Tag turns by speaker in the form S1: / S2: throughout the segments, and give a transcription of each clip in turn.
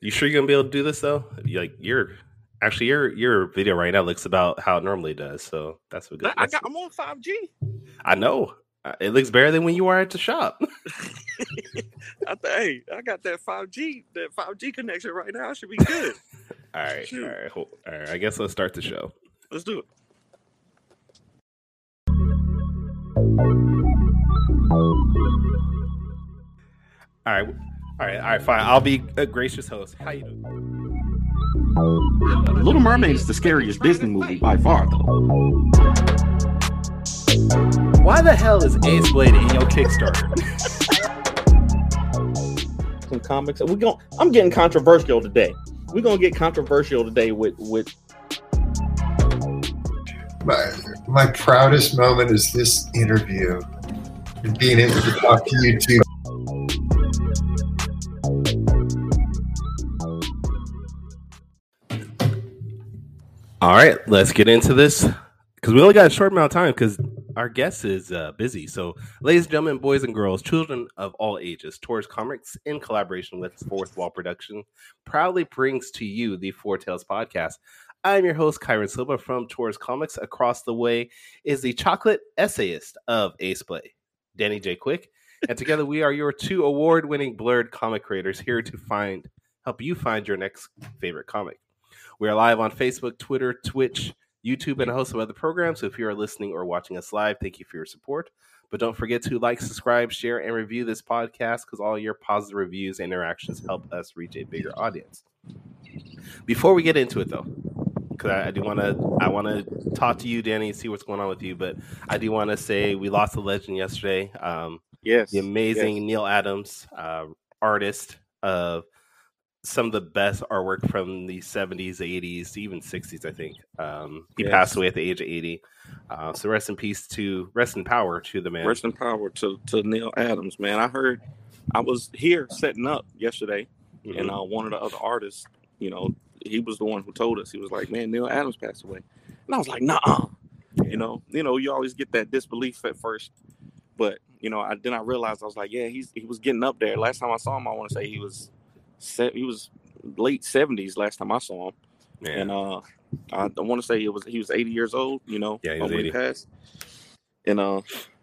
S1: You sure you're gonna be able to do this though? Like you're actually your your video right now looks about how it normally does. So that's what good.
S2: I got. I'm on five G.
S1: I know. It looks better than when you are at the shop.
S2: I th- hey, I got that five G that five G connection right now. I should be good.
S1: all right, all right, all right. I guess let's start the show.
S2: Let's do it.
S1: All right, all right, all right. Fine. I'll be a gracious host. How you doing?
S3: Little Mermaid is the scariest Disney movie by far, though.
S1: Why the hell is Aceblade in your Kickstarter?
S4: Some comics. We going I'm getting controversial today. We're gonna get controversial today with with.
S5: My my proudest moment is this interview and being able to talk to you two.
S1: All right, let's get into this because we only got a short amount of time because our guest is uh, busy. So, ladies and gentlemen, boys and girls, children of all ages, Taurus Comics, in collaboration with Fourth Wall Production, proudly brings to you the Four Tales podcast. I'm your host, Kyrun Silva from Taurus Comics. Across the way is the chocolate essayist of Aceblade, Danny J. Quick. And together we are your two award winning blurred comic creators here to find help you find your next favorite comic. We are live on Facebook, Twitter, Twitch, YouTube, and a host of other programs. So if you are listening or watching us live, thank you for your support. But don't forget to like, subscribe, share, and review this podcast because all your positive reviews and interactions help us reach a bigger audience. Before we get into it, though, because I, I, do want to, I want to talk to you, Danny, and see what's going on with you. But I do want to say we lost a legend yesterday. Um,
S2: yes,
S1: the amazing
S2: yes.
S1: Neal Adams, uh, artist of some of the best artwork from the 70s, 80s, even 60s, I think. Um, he
S2: Yes.
S1: passed away at the age of 80. Uh, so rest in peace to, rest in power to the man.
S2: Rest in power to to Neal Adams, man. I heard. I was here setting up yesterday,
S1: Mhm.
S2: and uh, one of the other artists, you know, he was the one who told us. He was like, "Man, Neal Adams passed away," and I was like, "Nah." You know, you know, you always get that disbelief at first, but you know, I then I realized I was like, "Yeah, he's he was getting up there." Last time I saw him, I want to say he was, he was late seventies. Last time I saw him,
S1: Man.
S2: and uh, I, I want to say it was he was 80 years old. You know,
S1: Yeah, he was 80.
S2: passed, and uh,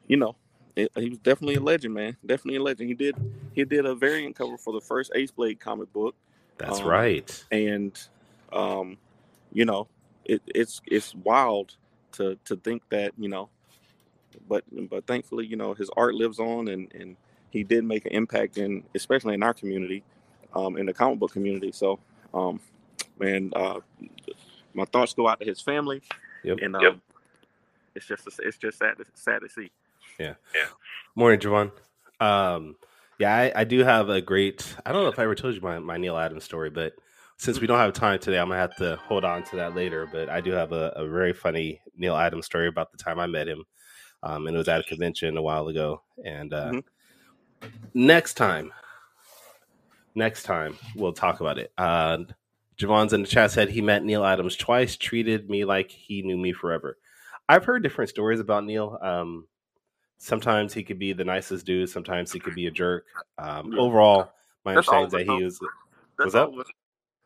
S2: you know, it, he was definitely a legend, man. Definitely a legend. He did he did a variant cover for the first Aceblade comic book,
S1: That's
S2: um,
S1: right.
S2: and um, you know, it, it's it's wild to to think that you know, but but thankfully, you know, his art lives on, and and he did make an impact in especially in our community, um, in the comic book community. So, um, man, uh, my thoughts go out to his family,
S1: Yep.
S2: and um, it's just it's just sad to, sad to see. Yeah. Yeah.
S1: Morning, Javon. Um, yeah, I, I do have a great. I don't know if I ever told you my, my Neal Adams story, but since we don't have time today, I'm gonna have to hold on to that later. But I do have a, a very funny Neal Adams story about the time I met him, um, and it was at a convention a while ago. And uh,
S2: Mhm.
S1: next time, next time we'll talk about it. Uh, Javon's in the chat said he met Neal Adams twice, treated me like he knew me forever. I've heard different stories about Neal. Um, sometimes he could be the nicest dude. Sometimes he could be a jerk. Um,
S2: Yeah.
S1: Overall, my
S2: That's
S1: understanding is that he was. What's up?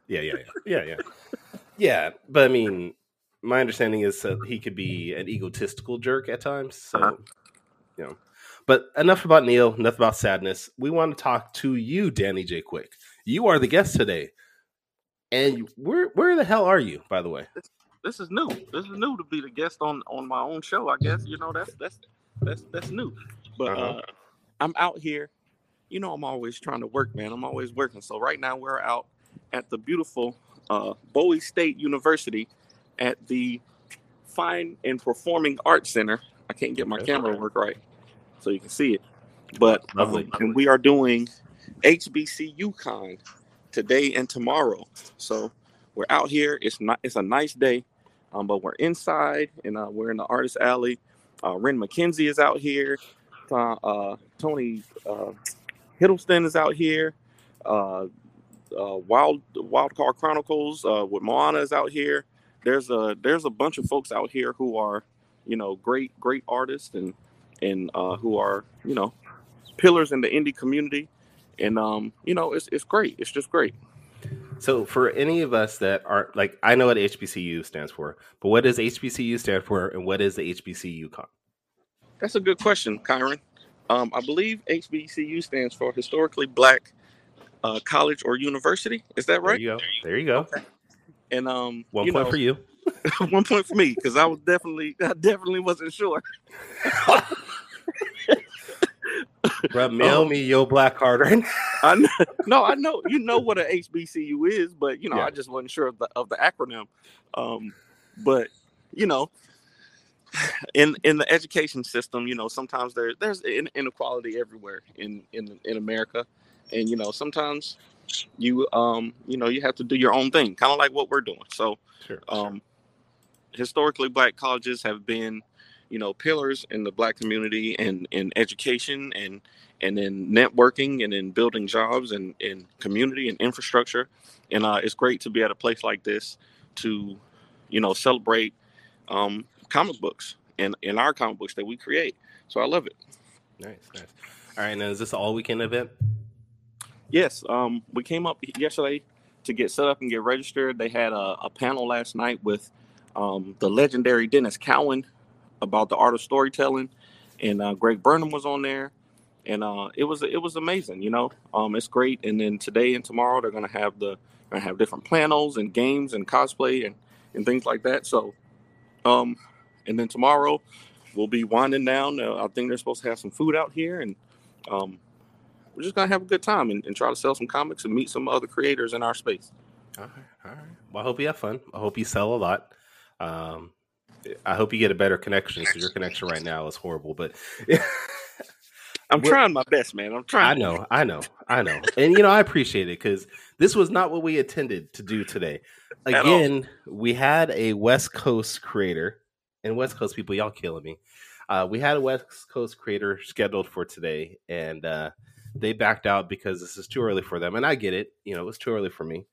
S1: Yeah, yeah, yeah, yeah, yeah. yeah, but I mean, my understanding is that he could be an egotistical jerk at times. So,
S2: Uh-huh.
S1: you know. But enough about Neal. Enough about sadness. We want to talk to you, Danny J. Quick. You are the guest today, and where where the hell are you, by the way?
S2: This is new. This is new to be the guest on on my own show. I guess you know that's that's that's that's new. But
S1: Uh-huh.
S2: uh, I'm out here. You know, I'm always trying to work, man. I'm always working. So right now we're out at the beautiful uh, Bowie State University at the Fine and Performing Arts Center. I can't get my camera to work right, so you can see it. But
S1: Lovely.
S2: um, and we are doing HBCU Con today and tomorrow. So we're out here. It's not. It's a nice day, um, but we're inside and uh, we're in the artist alley. Uh, Ren McKenzie is out here. Uh, uh, Tony uh, Hiddleston is out here. Uh, uh, Wild Wild Card Chronicles uh, with Moana is out here. There's a there's a bunch of folks out here who are, you know, great great artists and and uh, who are you know pillars in the indie community. And um, you know, it's it's great. It's just great.
S1: So for any of us that aren't like, I know what HBCU stands for, but what does HBCU stand for, and what is the HBCU con?
S2: That's a good question, Kyrun. Um, I believe HBCU stands for Historically Black uh, College or University. Is that
S1: There
S2: right?
S1: you go. There you go.
S2: And um,
S1: One point
S2: know,
S1: for you.
S2: one point for me because I was definitely, I definitely wasn't sure.
S1: Bro, mail
S2: Um,
S1: me your black card right.
S2: I know, no, I know you know what a HBCU is, but you know,
S1: Yeah.
S2: I just wasn't sure of the of the acronym. Um, but you know, in in the education system, you know, sometimes there there's inequality everywhere in in in America, and you know, sometimes you um you know you have to do your own thing, kind of like what we're doing. So
S1: Sure.
S2: um, historically black colleges have been you know pillars in the black community and in education and and in networking and in building jobs and in community and infrastructure and uh, it's great to be at a place like this to you know celebrate um, comic books and in our comic books that we create so i love it
S1: Nice, nice. All right, and is this an all weekend event?
S2: Yes, um, we came up yesterday to get set up and get registered. They had a, a panel last night with um, the legendary Denys Cowan about the art of storytelling, and uh, Greg Burnham was on there, and uh, it was it was amazing. You know, um, it's great. And then today and tomorrow they're gonna have the gonna have different panels and games and cosplay and and things like that. So, um, and then tomorrow we'll be winding down. Uh, I think they're supposed to have some food out here and. Um, we're just gonna have a good time and, and try to sell some comics and meet some other creators in our space.
S1: All right, all right. Well, I hope you have fun. I hope you sell a lot. Um, I hope you get a better connection because your connection right now is horrible. But
S2: I'm trying my best, man. I'm trying.
S1: I know, I know, I know, and you know, I appreciate it because this was not what we intended to do today. Again, we had a West Coast creator, and West Coast people, y'all killing me. Uh, we had a West Coast creator scheduled for today, and uh, they backed out because this is too early for them. And I get it; you know, it was too early for me.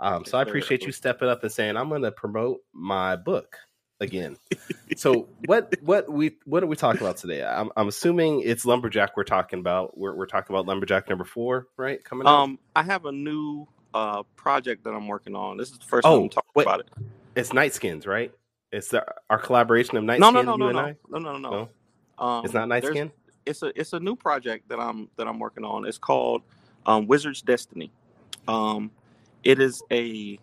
S1: Um, so I appreciate you stepping up and saying, "I'm going to promote my book again." so what what we what are we talking about today? I'm, I'm assuming it's lumberjack we're talking about. We're, we're talking about lumberjack number four, right? Coming up.
S2: Um, I have a new uh project that I'm working on. This is the first time
S1: Oh,
S2: I'm talking
S1: wait.
S2: about it.
S1: it's Night Skins, right? It's the, our collaboration of Night
S2: No, no, no, no,
S1: and
S2: no,
S1: I.
S2: no, no, no,
S1: No?
S2: no. Um,
S1: It's not Night Skin.
S2: It's a it's a new project that I'm that I'm working on. It's called um, Wizard's Destiny. Um, it is a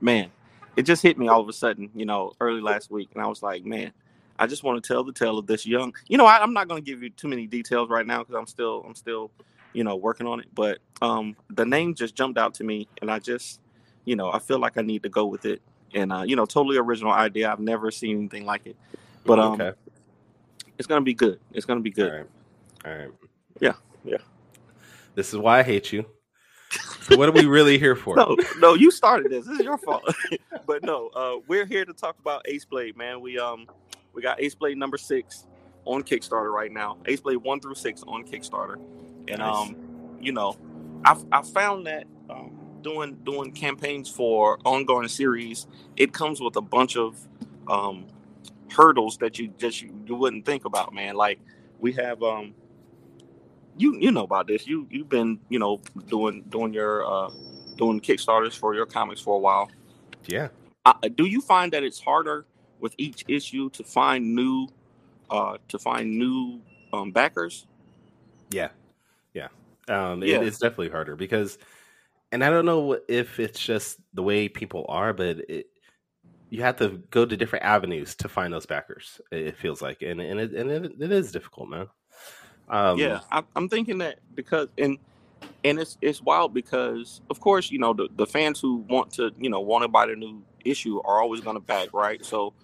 S2: man. It just hit me all of a sudden, you know, early last week, and I was like, man, I just want to tell the tale of this young. You know, I, I'm not going to give you too many details right now because I'm still I'm still, you know, working on it. But um, the name just jumped out to me, and I just, you know, I feel like I need to go with it. And uh, you know, totally original idea. I've never seen anything like it. But um,
S1: okay.
S2: it's gonna be good. It's gonna be good.
S1: All right. All right.
S2: Yeah, yeah.
S1: This is why I hate you. So what are we really here for?
S2: No, no, you started this. This is your fault. but no, uh, we're here to talk about Aceblade, man. We um we got Aceblade number six on Kickstarter right now. Aceblade one through six on Kickstarter, and
S1: Nice.
S2: um, you know, I I found that um, doing doing campaigns for ongoing series, it comes with a bunch of um hurdles that you just you, you wouldn't think about, man. Like we have um you you know about this. You you've been you know doing doing your uh doing Kickstarters for your comics for a while.
S1: Yeah.
S2: Uh, do you find that it's harder with each issue to find new uh to find new um backers?
S1: Yeah. Yeah. Um,
S2: Yeah.
S1: It, it's definitely harder because, and I don't know if it's just the way people are, but it, you have to go to different avenues to find those backers. It, feels like, and and it, and it, it is difficult, man. Um,
S2: yeah, I, I'm thinking that because and and it's it's wild because of course you know the, the fans who want to you know want to buy the new issue are always going to back right. So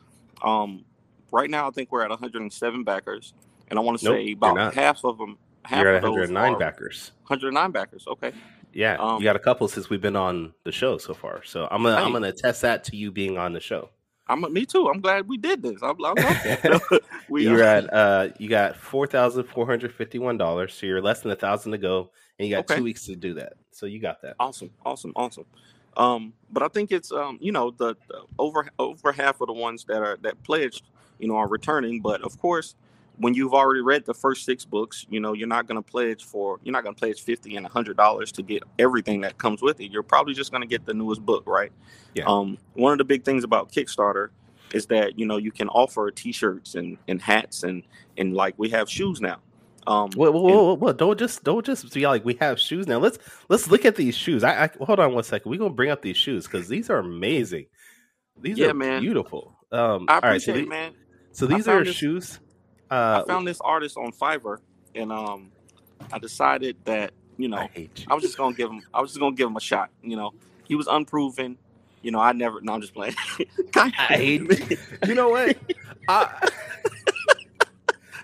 S2: um right now I think we're at 107 backers, and I want to
S1: Nope,
S2: say about half of them. Half
S1: You're at 109 backers.
S2: 109 backers. Okay.
S1: Yeah,
S2: Um,
S1: you got a couple since we've been on the show so far. So I'm gonna I'm gonna test that to you being on the show.
S2: I'm me too. I'm glad we did this. I, I love that. we
S1: you're
S2: uh,
S1: at uh you got four thousand four hundred fifty one dollars, so you're less than a thousand to go, and you got
S2: Okay.
S1: two weeks to do that. So you got that.
S2: awesome, awesome, awesome. Um, but I think it's um, you know, the, the over over half of the ones that are that pledged, you know, are returning. But of course, when you've already read the first six books, you know, you're not going to pledge for, you're not going to pledge 50 and $100 to get everything that comes with it. You're probably just going to get the newest book, right?
S1: Yeah.
S2: Um, one of the big things about Kickstarter is that, you know, you can offer t-shirts and, and hats and, and like we have shoes now. Um,
S1: Well, well,
S2: and-
S1: well, well, don't just don't just be like we have shoes now. Let's let's look at these shoes. I, I hold on one second. We're gonna bring up these shoes because these are amazing. These
S2: Yeah,
S1: are
S2: man.
S1: beautiful. Um,
S2: I
S1: all right, so,
S2: it,
S1: the-
S2: man.
S1: so these are
S2: found this-
S1: shoes. Uh,
S2: I found this artist on Fiverr and, um, I decided that, you know,
S1: I you.
S2: I was just gonna give him. I was just gonna give him a shot. You know, he was unproven. You know, I never. No, I'm just playing.
S1: I hate you know what?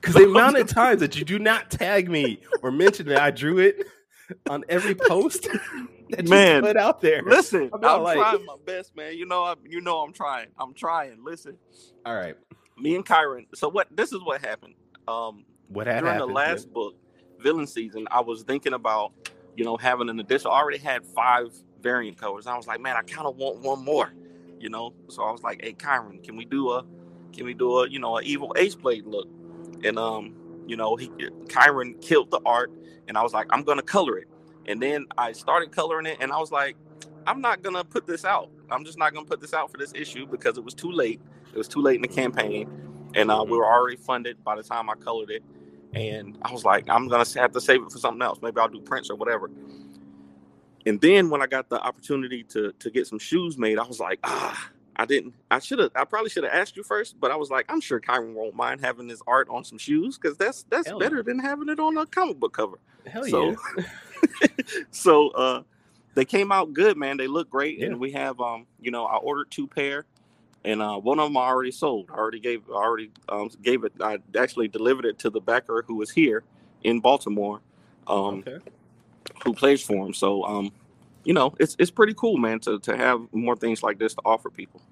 S1: Because the amount of times that you do not tag me or mention that I drew it on every post that you
S2: Man,
S1: put out there.
S2: Listen,
S1: I'm like-
S2: trying my best, man. You know, I, you know, I'm trying. I'm trying. Listen,
S1: All right,
S2: me and Kyrun. So what? This is what happened. Um,
S1: what happened
S2: during the last book, villain season, I was thinking about, you know, having an addition. I already had five variant covers. I was like, man, I kind of want one more. You know, so I was like, hey, Kyrun, can we do a, can we do a, you know, an evil ace blade look? And um, you know, he Kyrun killed the art, and I was like, I'm gonna color it. And then I started coloring it, and I was like, I'm not gonna put this out. I'm just not gonna put this out for this issue because it was too late. It was too late in the campaign, and uh, we were already funded by the time I colored it. And I was like, I'm gonna have to save it for something else. Maybe I'll do prints or whatever. And then when I got the opportunity to to get some shoes made, I was like, ah, I didn't. I should have. I probably should have asked you first, but I was like, I'm sure Kyrun won't mind having his art on some shoes because that's that's
S1: Hell
S2: better than having it on a comic book cover.
S1: Hell
S2: so-
S1: yeah!
S2: so uh they came out good, man. They look great,
S1: Yeah.
S2: and we have um, you know, I ordered two pair, and uh, one of them I already sold. I already gave, I already um, gave it. I actually delivered it to the backer who was here in Baltimore, um,
S1: Okay.
S2: who plays for him. So um, you know, it's it's pretty cool, man, to to have more things like this to offer people.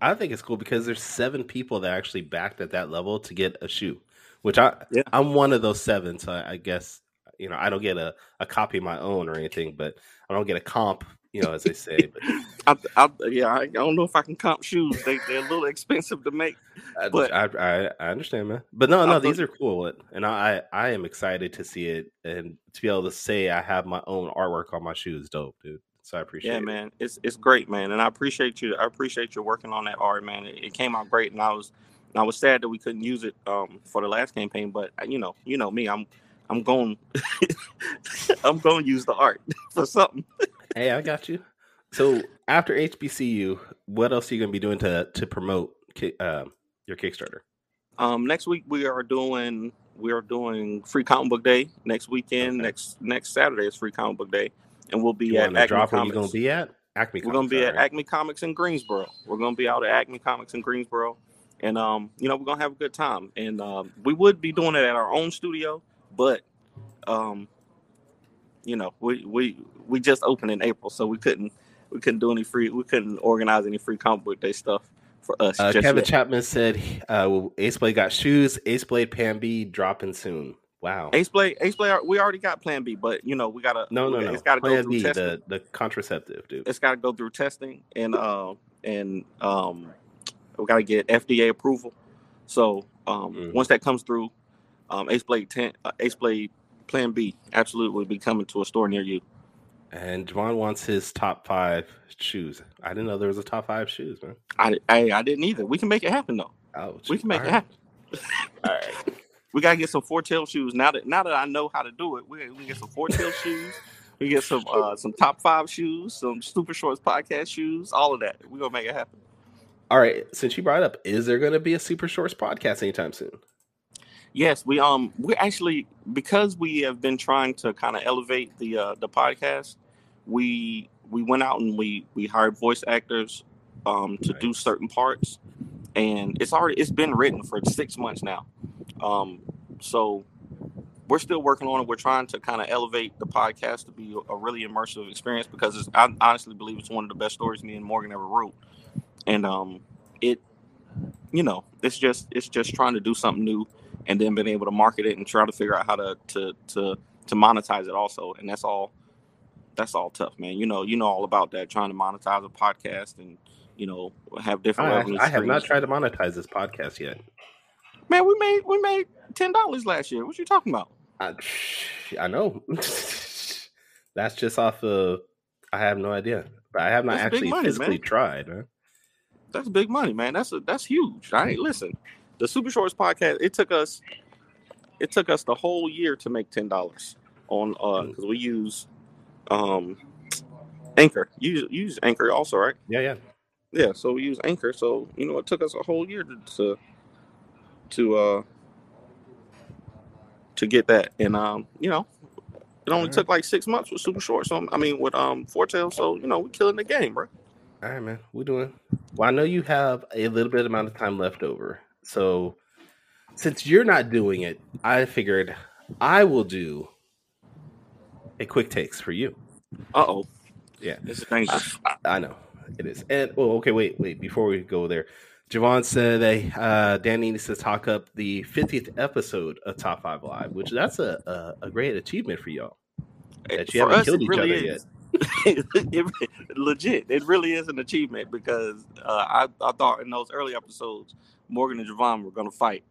S1: I think it's cool because there's seven people that actually backed at that level to get a shoe, which I
S2: Yeah.
S1: I'm one of those seven. So I, I guess you know I don't get a, a copy of my own or anything, but I don't get a comp, you know, as they say. But
S2: I, I yeah, I, don't know if I can comp shoes. They they're a little expensive to make.
S1: I,
S2: But-
S1: I, I I understand, man. But no, no, these are cool, and I I am excited to see it and to be able to say I have my own artwork on my shoes. Dope, dude. So I appreciate
S2: Yeah,
S1: it.
S2: man, it's it's great, man, and I appreciate you. I appreciate you working on that art, man. It, it came out great, and I was I was sad that we couldn't use it um, for the last campaign, but uh, you know, you know me, I'm I'm going I'm going to use the art for something.
S1: Hey, I got you. So after HBCU, what else are you gonna be doing to to promote um, your Kickstarter?
S2: Um, next week we are doing we are doing free comic book day next weekend.
S1: Okay.
S2: Next next Saturday is free comic book day, and we'll be
S1: You
S2: at Acme
S1: drop where you
S2: Comics.
S1: gonna be at? Acme.
S2: We're gonna
S1: Comics,
S2: be at. Acme Comics in Greensboro. We're gonna be out at Acme Comics in Greensboro, and um, you know, we're gonna have a good time. And um, we would be doing it at our own studio, but um, you know, we we we just opened in April, so we couldn't we couldn't do any free we couldn't organize any free comic book day stuff for us.
S1: Uh,
S2: just
S1: Kevin
S2: yet.
S1: Chapman said uh, Aceblade got shoes. Aceblade Pan B dropping soon. Wow.
S2: Aceblade, Ace Blade, we already got Plan B, but you know, we gotta
S1: no, no, no.
S2: It's gotta go
S1: Plan
S2: through
S1: B,
S2: testing.
S1: the the contraceptive, dude.
S2: it's got to go through testing and uh, and um, we got to get FDA approval. So um,
S1: Mhm.
S2: once that comes through, um, Aceblade 10, uh, Aceblade Plan B absolutely will be coming to a store near you.
S1: And Javon wants his top five shoes. I didn't know there was a top five shoes, man.
S2: I, I I didn't either. We can make it happen though.
S1: Oh,
S2: We can make it
S1: alright.
S2: happen. All right. We gotta get some four tail shoes. Now that now that I know how to do it, we, we can get some four tail shoes. We get some uh, some top five shoes, some super shorts podcast shoes, all of that. We're gonna make it happen.
S1: All right. Since you brought it up, is there going to be a Super Shorts podcast anytime soon?
S2: Yes, we um we actually because we have been trying to kind of elevate the uh the podcast, we we went out and we we hired voice actors um to do certain parts and it's already it's been written for 6 months now. Um so we're still working on it. We're trying to kind of elevate the podcast to be a really immersive experience because it's, I honestly believe it's one of the best stories me and Morgan ever wrote. And um it you know, it's just it's just trying to do something new and then being able to market it and try to figure out how to to to to monetize it also and that's all that's all tough man you know you know all about that trying to monetize a podcast and you know have different
S1: I, I have not tried to monetize this podcast yet.
S2: Man, we made we made ten dollars last year. What you talking about?
S1: I, I know. That's just off of. I have no idea, but I have not
S2: That's
S1: actually
S2: money,
S1: physically
S2: man.
S1: tried. Man.
S2: That's big money, man. That's a, that's huge. I ain't listen. The Super Shorts podcast. It took us. It took us the whole year to make ten dollars on uh because we use um Anchor. You use, you use Anchor also, right?
S1: Yeah, yeah.
S2: Yeah. So we use Anchor. So you know it took us a whole year to to, to uh to get that, and um you know it only
S1: Alright.
S2: took like six months with Super Short. So I mean with um Fortail. So you know we're killing the game, bro.
S1: All right, man. We're doing. Well, I know you have a little bit amount of time left over. So, since you're not doing it, I figured I will do a quick takes for you.
S2: Uh oh.
S1: Yeah.
S2: This is dangerous.
S1: I know it is. And oh, okay. Wait, wait. Before we go there, Javon said that uh, Danny needs to talk up the 50th episode of Top Five Live, which that's a a, a great achievement for y'all. That you
S2: For
S1: haven't
S2: us,
S1: killed each
S2: really
S1: other
S2: is. it, legit, it really is an achievement because uh, I, I thought in those early episodes, Morgan and Javon were going to fight.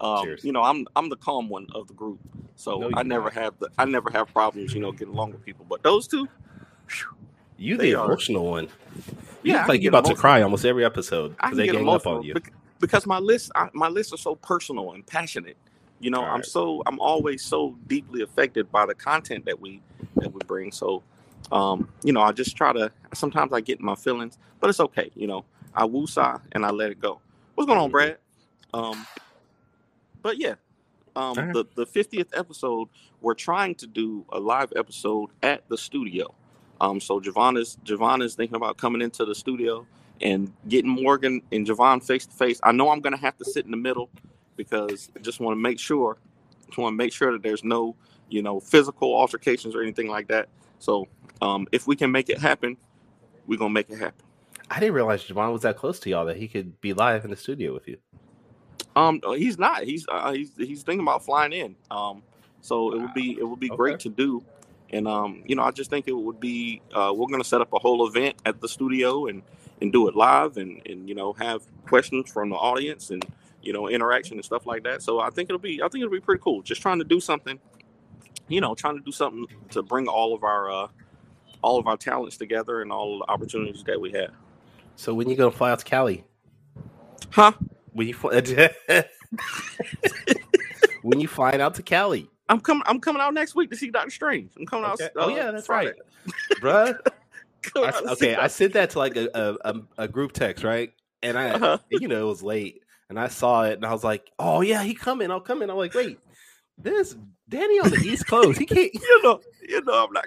S2: Um, you know, I'm I'm the calm one of the group, so
S1: No,
S2: I never
S1: not.
S2: have the I never have problems, you know, getting along with people. But those two,
S1: You
S2: They
S1: the
S2: are.
S1: emotional one. You
S2: Yeah,
S1: look like you're about to cry almost every episode because they
S2: get
S1: gang up on you.
S2: because my list I, my lists are so personal and passionate. You know, I'm so I'm always so deeply affected by the content that we that we bring. So, um, you know, I just try to. Sometimes I get in my feelings, but it's okay. You know, I woosah and I let it go. What's going on. Brad? Um, but yeah, um,
S1: Alright.
S2: the the 50th episode, we're trying to do a live episode at the studio. Um, so Javon is Javon is thinking about coming into the studio and getting Morgan and Javon face to face. I know I'm gonna have to sit in the middle because I just want to make sure, just want to make sure that there's no, you know, physical altercations or anything like that. So um, if we can make it happen, we're gonna make it happen.
S1: I didn't realize Javon was that close to y'all that he could be live in the studio with you.
S2: Um, uh, he's not. He's uh, he's he's thinking about flying in. Um, so it would be it would be great to do, and um, you know, I just think it would be. Uh, we're gonna set up a whole event at the studio and and do it live and and you know have questions from the audience and you know interaction and stuff like that. So I think it'll be I think it'll be pretty cool. Just trying to do something, you know, trying to do something to bring all of our uh, all of our talents together and all the opportunities that we have.
S1: So when you gonna fly out to Cali?
S2: Huh?
S1: When you fly, when you flying out to Cali,
S2: I'm coming. I'm coming out next week to see Doctor Strange. I'm coming
S1: Okay.
S2: out.
S1: oh
S2: uh,
S1: yeah, that's
S2: Friday.
S1: right, bruh. I,
S2: out to see
S1: okay, I sent that to like a, a, a, a group text, right? And I,
S2: Uh-huh.
S1: you know, it was late, and I saw it, and I was like, "Oh yeah, he coming! I'll come in." I'm like, "Wait, this Danny on the East Coast, he can't."
S2: you know, you know, I'm not.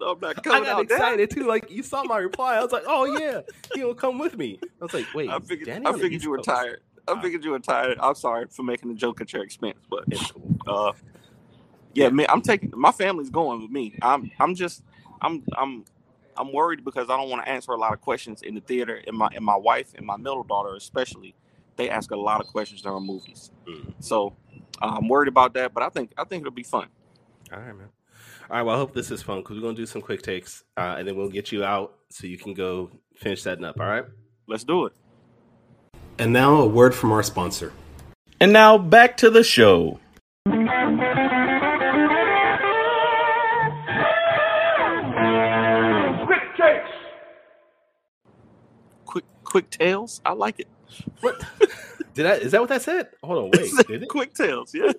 S2: Know, I'm not
S1: I
S2: coming
S1: got
S2: out there.
S1: excited too. Like you saw my reply, I was like, "Oh yeah, he'll come with me." I was like, "Wait,
S2: I figured.
S1: Danny
S2: I figured you were
S1: Coast?
S2: tired. I figured you were tired. I'm sorry for making a joke at your expense, but uh, yeah, man, I'm taking my family's going with me. I'm, I'm just, I'm, I'm, I'm worried because I don't want to answer a lot of questions in the theater. And my, and my wife and my middle daughter especially, they ask a lot of questions during movies.
S1: Mm.
S2: So uh, I'm worried about that. But I think, I think it'll be fun.
S1: All right, man. All right. Well, I hope this is fun because we're gonna do some quick takes, uh, and then we'll get you out so you can go finish setting up. All right.
S2: Let's do it.
S1: And now a word from our sponsor.
S4: And now back to the show.
S2: Quick, takes. quick quick tails. I like it.
S1: What did I? Is that what that said? Hold on, wait. Did it?
S2: quick tails. Yeah.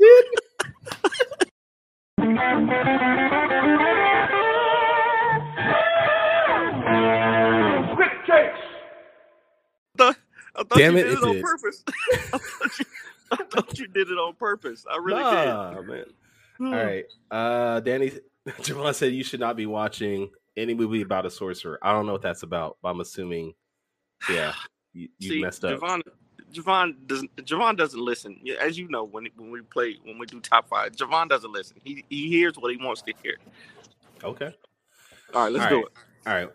S2: I thought
S1: Damn
S2: you
S1: it,
S2: did it,
S1: it
S2: on
S1: did.
S2: purpose. I, thought you, I thought you did it on purpose. I really
S1: Nah, man.
S2: did.
S1: All right. Uh, Danny, Javon said you should not be watching any movie about a sorcerer. I don't know what that's about, but I'm assuming, yeah, you, you
S2: See,
S1: messed up.
S2: Javon, Javon doesn't. Javon doesn't listen. As you know, when when we play, when we do top five, Javon doesn't listen. He he hears what he wants to hear.
S1: Okay.
S2: All right, let's
S1: All
S2: do
S1: right. All right.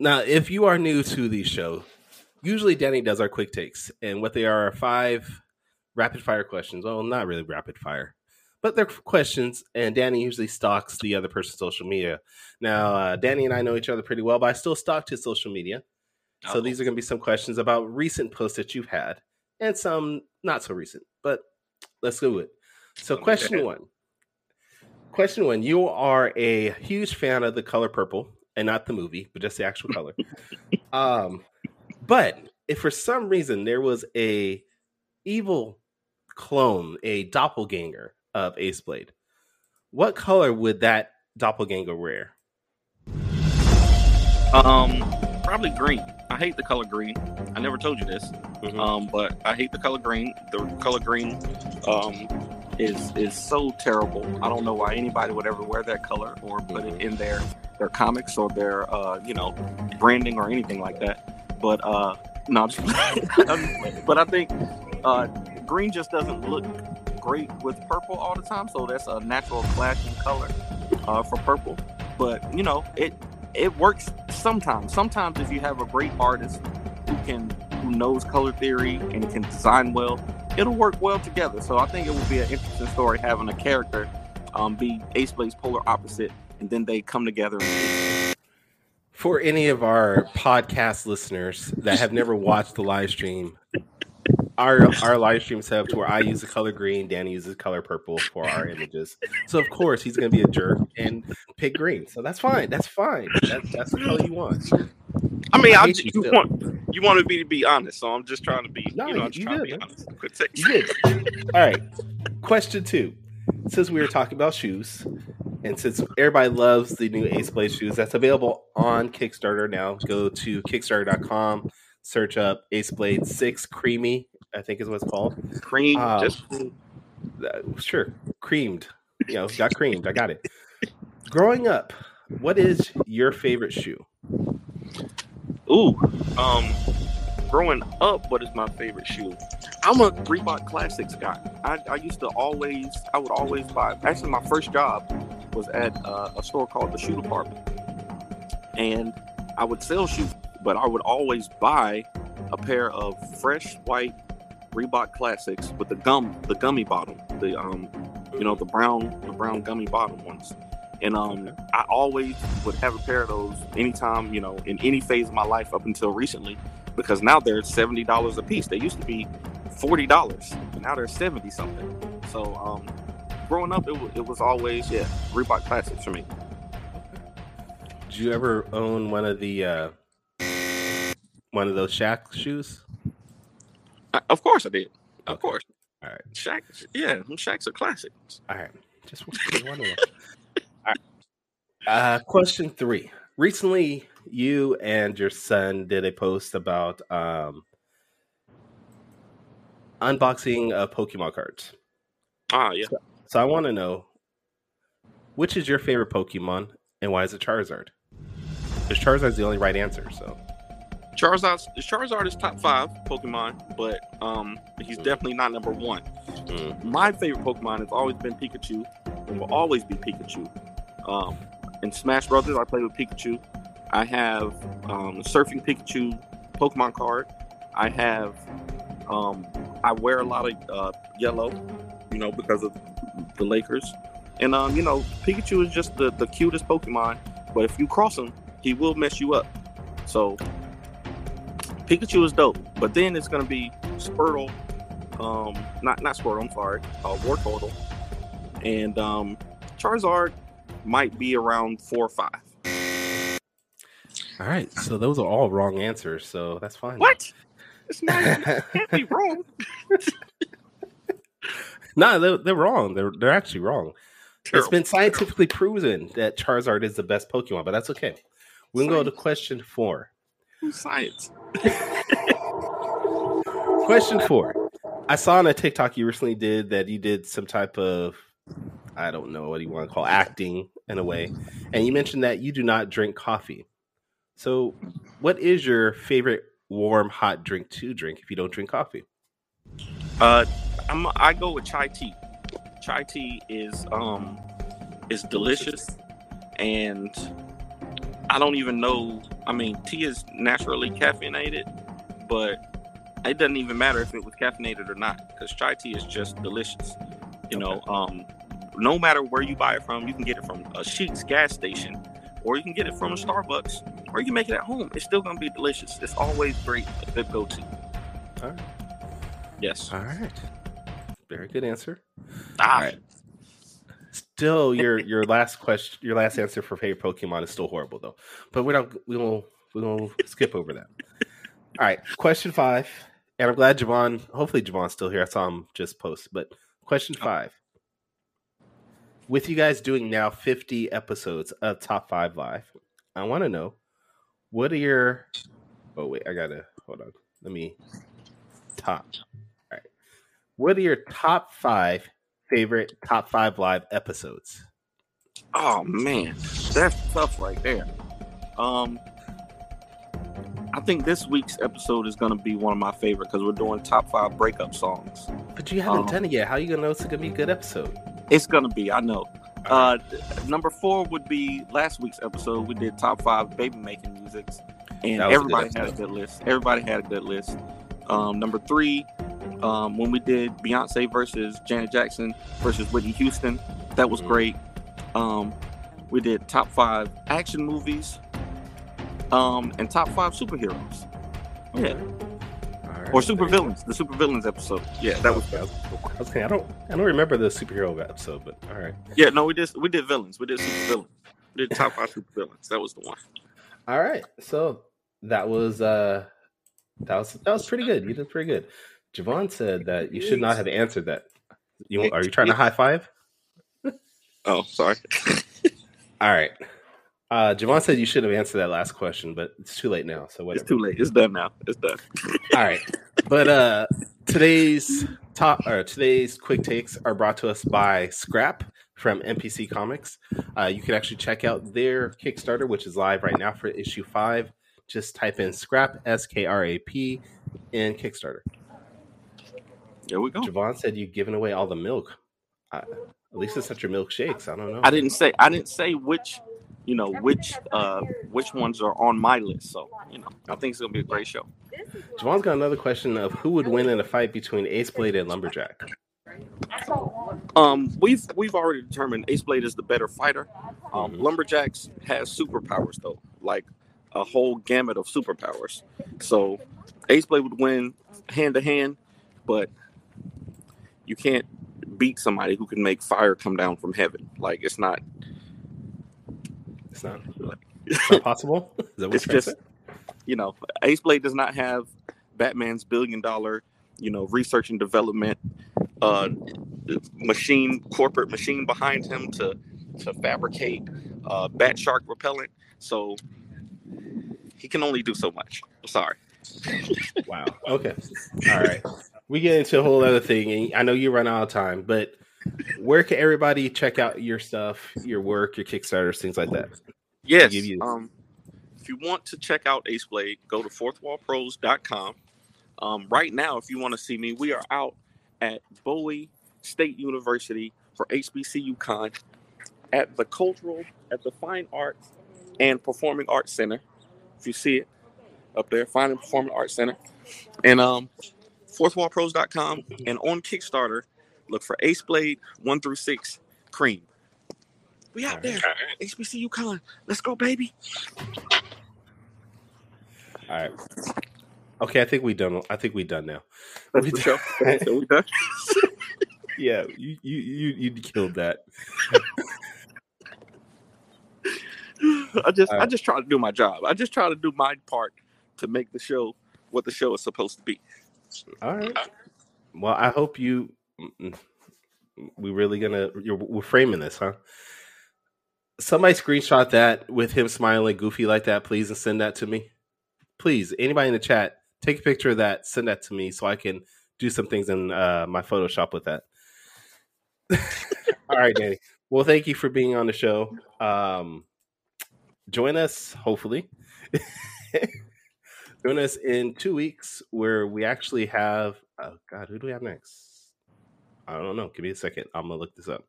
S1: Now, if you are new to the show, usually Danny does our quick takes, and what they are are five rapid fire questions. Well, not really rapid fire, but they're questions, and Danny usually stalks the other person's social media. Now, uh, Danny and I know each other pretty well, but I still stalked his social media. So these are going to be some questions about recent posts that you've had, and some not so recent. But let's go with it. So,
S2: Okay.
S1: question one. Question one: You are a huge fan of the color purple, and not the movie, but just the actual color. um, but if for some reason there was a evil clone, a doppelganger of Aceblade, what color would that doppelganger wear?
S2: Um, probably green. I hate the color green. I never told you this.
S1: Mhm.
S2: Um, but I hate the color green. The color green, um, is is so terrible. I don't know why anybody would ever wear that color or put it in their their comics or their uh, you know, branding or anything like that. But uh, no, I'm just playing. I'm just playing. but I think uh, green just doesn't look great with purple all the time. So that's a natural clashing color uh, for purple. But you know, it it works sometimes. Sometimes if you have a great artist who can who knows color theory and can design well, it'll work well together. So I think it would be an interesting story having a character um, be Aceblade's polar opposite, and then they come together.
S1: For any of our podcast listeners that have never watched the live stream, our our live stream set up to where I use the color green, Danny uses color purple for our images. So of course he's going to be a jerk and pick green. So that's fine. That's fine. That's that's the color you want.
S2: I mean,
S1: I
S2: I,
S1: hate you still.
S2: want you wanted me to be honest, so I'm just trying to be.
S1: No,
S2: you know, I'm just trying
S1: good,
S2: to be honest.
S1: You did. All right. Question two. Since we were talking about shoes, and since everybody loves the new Aceblade shoes, that's available on Kickstarter now. Go to kickstarter.com, search up Aceblade 6 Creamy, I think is what it's called.
S2: Cream,
S1: Um,
S2: just
S1: Uh, sure, creamed. You know, got creamed. I got it. Growing up, what is your favorite shoe?
S2: Ooh, um, growing up, what is my favorite shoe? I'm a Reebok Classics guy. I, I used to always, I would always buy. Actually, my first job was at uh, a store called the Shoe Department, and I would sell shoes, but I would always buy a pair of fresh white Reebok Classics with the gum, the gummy bottom, the um, you know, the brown, the brown gummy bottom ones. And um, I always would have a pair of those anytime, you know, in any phase of my life up until recently, because now they're seventy dollars a piece. They used to be forty dollars, now they're seventy something. So, um, growing up, it, wa- it was always yeah, Reebok classics for me.
S1: Did you ever own one of the uh, one of those Shaq shoes?
S2: I, of course, I did. Of
S1: Okay.
S2: course,
S1: All right.
S2: Shaq. Yeah, Shaqs are classics.
S1: All right. Just just wondering. All right. Uh, question three. Recently, you and your son did a post about um, unboxing of Pokemon cards.
S2: Ah, yeah.
S1: So I want to know which is your favorite Pokemon and why is it Charizard? Because Charizard's the only right answer. So
S2: Charizard. Charizard is top five Pokemon, but um, he's definitely not number one.
S1: Mm.
S2: My favorite Pokemon has always been Pikachu, and will always be Pikachu. Um, in Smash Brothers, I play with Pikachu. I have um, Surfing Pikachu Pokemon card. I have. Um, I wear a lot of uh, yellow, you know, because of the Lakers. And um, you know, Pikachu is just the, the cutest Pokemon. But if you cross him, he will mess you up. So Pikachu is dope. But then it's gonna be Squirtle, um, not not Squirtle. I'm sorry, uh, Wartortle, and um, Charizard might be around four or five.
S1: all right. So those are all wrong answers. So that's fine.
S2: What? It's not. it can't be wrong.
S1: no, they're, they're wrong. They're they're actually wrong. It's been scientifically proven that Charizard is the best Pokemon, but that's okay. We can go to question four.
S2: Who's Science.
S1: Question four. I saw on a TikTok you recently did that you did some type of, I don't know what you want to call acting in a way, and you mentioned that you do not drink coffee. So, what is your favorite warm hot drink to drink if you don't drink coffee?
S2: Uh, I'm, I go with chai tea. Chai tea is um is delicious, and I don't even know. I mean, tea is naturally caffeinated, but it doesn't even matter if it was caffeinated or not because chai tea is just delicious. You know, um, no matter where you buy it from, you can get it from a Sheetz gas station, or you can get it from a Starbucks, or you can make it at home. It's still gonna be delicious. It's always great, a good go-to. All right. Yes.
S1: All right. Very good answer.
S2: Ah,
S1: All right. Still, your your last question, your last answer for favorite Pokemon is still horrible though. But we don't we will we will skip over that. All right, question five, and I'm glad Javon. Hopefully, Javon's still here. I saw him just post. But question oh. five, with you guys doing now 50 episodes of Top Five Live, I want to know what are your. Oh wait, I gotta hold on. Let me top. All right, what are your top five favorite top five live episodes?
S2: Oh man, that's tough right there. Um, I think this week's episode is gonna be one of my favorite because we're doing top five breakup songs.
S1: But you haven't
S2: Um,
S1: done it yet. How are you gonna know it's gonna be a good episode?
S2: It's gonna be, I know. Uh, number four would be last week's episode. We did top five baby making musics, and everybody had a good list. Everybody had a good list. Um, number three, um, when we did Beyonce versus Janet Jackson versus Whitney Houston, that was
S1: Mhm.
S2: great. Um, we did top five action movies, um, and top five superheroes. Yeah,
S1: All right.
S2: or supervillains. The supervillains episode. Yeah, that was.
S1: I was, I was saying, I don't I don't remember the superhero episode, but all right.
S2: Yeah, no, we did. We did villains. We did supervillains. We did top five supervillains. That was the one.
S1: All right. So that was uh that was that was pretty good. You did pretty good. Javon said that you should not have answered that. You are you trying to high five?
S2: Oh, sorry.
S1: All right. Uh Javon said you should have answered that last question, but it's too late now. So
S2: It's too late. It's done now. It's done.
S1: All right. But uh today's top or today's quick takes are brought to us by Skrap from NPC Comics. Uh, you can actually check out their Kickstarter, which is live right now for issue five. Just type in Skrap S K R A P in Kickstarter.
S2: There we go.
S1: Javon said you've given away all the milk. Uh, at least it's not your milkshakes. I don't know.
S2: I didn't say. I didn't say which. You know which uh which ones are on my list. So you know, I think it's gonna be a great show.
S1: Javon's got another question of who would win in a fight between Aceblade and Lumberjack.
S2: Um, we've we've already determined Aceblade is the better fighter. Um,
S1: Mhm.
S2: Lumberjacks has superpowers though, like a whole gamut of superpowers. So Aceblade would win hand to hand, but you can't beat somebody who can make fire come down from heaven. Like it's not.
S1: It's not, Like, it's not possible. Is that what
S2: It's just, you know, Aceblade does not have Batman's billion dollar, you know, research and development, uh, machine, corporate machine behind him to to fabricate uh, bat shark repellent. So he can only do so much. Sorry.
S1: Wow. Okay. All right. We get into a whole other thing, and I know you run out of time, but where can everybody check out your stuff, your work, your Kickstarters, things like that?
S2: Yes.
S1: you-
S2: Um, if you want to check out Aceblade, go to fourthwallpros.com. Um, right now, if you want to see me, we are out at Bowie State University for HBCU Con at the Cultural, at the Fine Arts and Performing Arts Center. If you see it up there, Fine and Performing Arts Center. And um, fourthwallpros.com. Mm-hmm. And on Kickstarter, look for Aceblade 1 through 6 Cream. We out there. HBCU Con. Let's go, baby.
S1: All right. Okay, I think we done. I think we done now. We done-
S2: show. That's the show. We done?
S1: Yeah, you you you, you killed that.
S2: I just I just try to do my job. I just try to do my part to make the show what the show is supposed to be.
S1: All right. Well, I hope you. mm, We really gonna you're we're framing this, huh? Somebody screenshot that with him smiling goofy like that, please, and send that to me. Please, anybody in the chat, take a picture of that, send that to me so I can do some things in uh, my Photoshop with that. All right, Danny. Well, thank you for being on the show. Um, join us, hopefully. join us in two weeks where we actually have. Oh God, who do we have next? I don't know. Give me a second. I'm gonna look this up.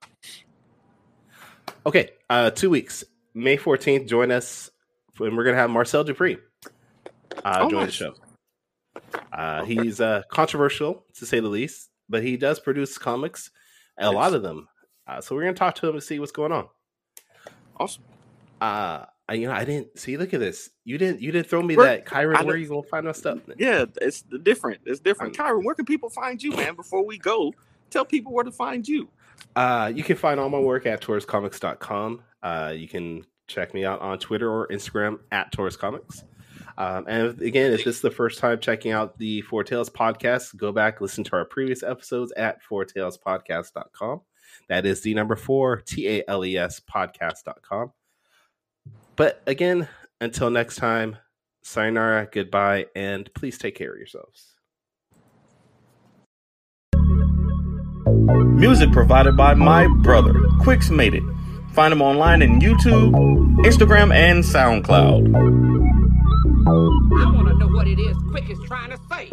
S1: Okay, uh, two weeks, May 14th. Join us, and we're gonna have Marcel Dupree uh,
S2: Oh,
S1: join the show. Uh, he's uh, controversial to say the least, but he does produce comics, a lot of them. Uh, so we're gonna talk to him and see what's going on.
S2: Awesome.
S1: Uh, I, you know, I didn't see. Look at this. You didn't. You didn't throw me
S2: Where-
S1: that,
S2: Kyrun.
S1: Where you gonna find our stuff?
S2: Yeah, it's different. It's different.
S1: Um,
S2: Kyrun, where can people find you, man? Before we go, tell people where to find you.
S1: Uh, you can find all my work at tauruscomics.com. Uh, you can check me out on Twitter or Instagram at Taurus Comics. Um, and again, if this is the first time checking out the Four Tales podcast, go back, listen to our previous episodes at fourtalespodcast.com. That is the number four, T A L E S podcast.com. But again, until next time, sayonara, goodbye, and please take care of yourselves.
S4: Music provided by my brother, Quicks Made It. Find him online in YouTube, Instagram, and SoundCloud.
S6: I want to know what it is Quick is trying to say.